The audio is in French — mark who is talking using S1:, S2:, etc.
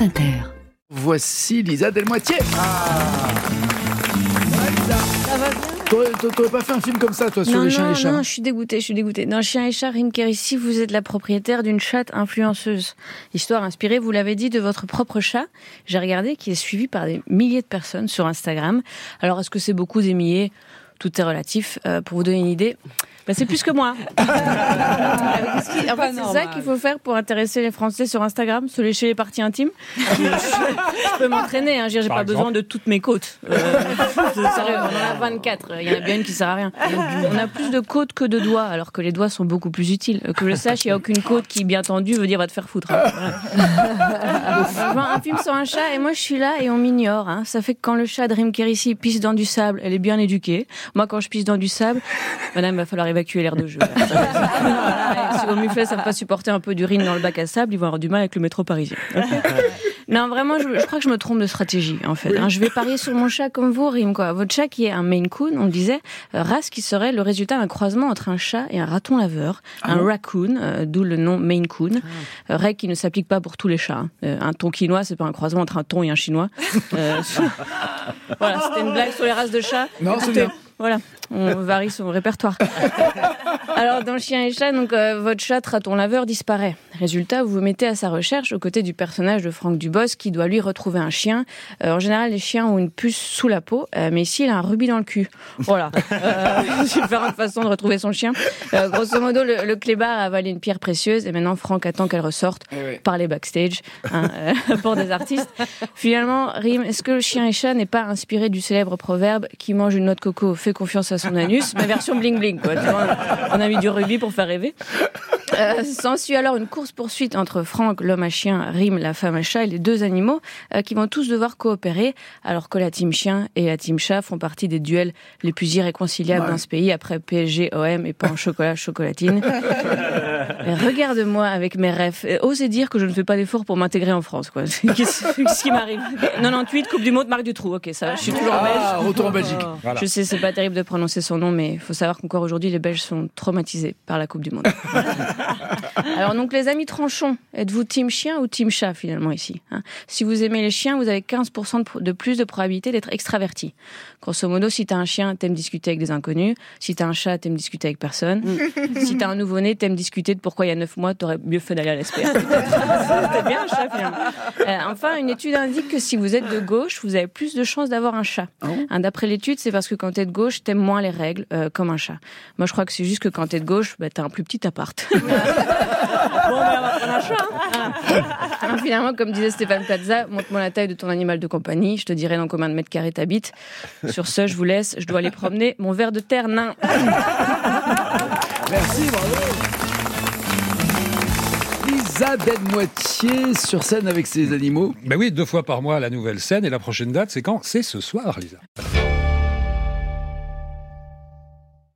S1: France Inter.
S2: Voici Lisa Delmoitier. Ah.
S3: Ça va bien
S2: T'aurais pas fait un film comme ça, toi, sur
S3: non,
S2: les chiens
S3: non,
S2: et les chats
S3: non, je suis dégoûtée, je suis dégoûtée. Dans Chien et chat, Rim ici, vous êtes la propriétaire d'une chatte influenceuse. Histoire inspirée, vous l'avez dit, de votre propre chat. J'ai regardé, qui est suivi par des milliers de personnes sur Instagram. Alors, est-ce que c'est beaucoup des milliers? Tout est relatif. Euh, pour vous donner une idée, bah, c'est plus que moi. En fait, c'est ça qu'il faut faire pour intéresser les Français sur Instagram, se lécher les parties intimes. je, peux m'entraîner, hein, j'ai pas
S4: exemple
S3: besoin de toutes mes côtes. Euh, sérieux, on en a 24, il y en a bien une qui sert à rien. On a plus de côtes que de doigts, alors que les doigts sont beaucoup plus utiles. Euh, Que je sache, il n'y a aucune côte qui, bien tendue, veut dire va te faire foutre. hein. Voilà. Un film sur un chat et moi je suis là et on m'ignore. hein. Ça fait que quand le chat de Rim Kérissi pisse dans du sable, elle est bien éduquée. Moi quand je pisse dans du sable, madame, il va falloir évacuer l'air de jeu. Voilà, si vos muflets savent pas supporter un peu d'urine dans le bac à sable, ils vont avoir du mal avec le métro parisien. Non, vraiment, je, je crois que je me trompe de stratégie, en fait. hein. Je vais parier sur mon chat comme vous, Rim, quoi. Votre chat qui est un Maine Coon, on le disait, euh, race qui serait le résultat d'un croisement entre un chat et un raton laveur, un raccoon, euh, d'où le nom Maine Coon. Euh, règle qui ne s'applique pas pour tous les chats. hein. Euh, un tonkinois, c'est pas un croisement entre un thon et un chinois. Euh, voilà, c'était une blague sur les races de chats.
S2: Non, c'est bien.
S3: Voilà, on varie son répertoire. Alors, dans Chien et Chat, donc, euh, votre chat raton laveur disparaît. Résultat, vous vous mettez à sa recherche aux côtés du personnage de Franck Dubos qui doit lui retrouver un chien. Euh, en général, les chiens ont une puce sous la peau, euh, mais ici, il a un rubis dans le cul. Voilà. Euh, différentes façons de retrouver son chien. Euh, grosso modo, le, le clébard a avalé une pierre précieuse et maintenant, Franck attend qu'elle ressorte
S2: Eh oui.
S3: par les backstage hein, euh, pour des artistes. Finalement, Rim, est-ce que le chien et chat n'est pas inspiré du célèbre proverbe qui mange une noix de coco fait confiance à son anus, mais version bling bling quoi. Tu vois, on a mis du rubis pour faire rêver. Euh, S'ensuit alors une course-poursuite entre Franck, l'homme à chien, Rim, la femme à chat et les deux animaux euh, qui vont tous devoir coopérer alors que la team chien et la team chat font partie des duels les plus irréconciliables dans ce pays après PSG, OM et pain au chocolat, chocolatine. Regarde-moi avec mes rêves. Osez dire que je ne fais pas d'efforts pour m'intégrer en France. quoi. Qu'est-ce qui m'arrive? 98, Coupe du Monde, Marc Dutroux. Ok, ça, je suis toujours
S2: Ah,
S3: belge.
S2: retour en Belgique.
S4: Voilà.
S3: Je sais, c'est pas terrible de prononcer son nom, mais il faut savoir qu'encore aujourd'hui, les Belges sont traumatisés par la Coupe du Monde. Alors donc, les amis tranchons, êtes-vous team chien ou team chat finalement ici hein? Si vous aimez les chiens, vous avez 15% de, plus de probabilité d'être extraverti. Grosso modo, si t'as un chien, t'aimes discuter avec des inconnus. Si t'as un chat, t'aimes discuter avec personne. si t'as un nouveau-né, t'aimes discuter de pourquoi il y a 9 mois, t'aurais mieux fait d'aller à l'espère. C'était bien un chat finalement. Euh, enfin, une étude indique que si vous êtes de gauche, vous avez plus de chances d'avoir un chat. Hein, D'après l'étude, c'est parce que quand t'es de gauche, t'aimes moins les règles, euh, comme un chat. Moi, je crois que c'est juste que quand t'es de gauche, bah, t'as un plus petit appart. bon, mais on prendre un chat. hein. Voilà. Finalement, comme disait Stéphane Plaza, montre-moi la taille de ton animal de compagnie, je te dirai dans combien de mètres carrés t'habites. Sur ce, je vous laisse, je dois aller promener mon verre de terre nain.
S2: Merci, bravo. Lisa Delmoitier sur scène avec ses animaux.
S4: Ben oui, deux fois par mois la nouvelle scène et la prochaine date, c'est quand? C'est ce soir, Lisa.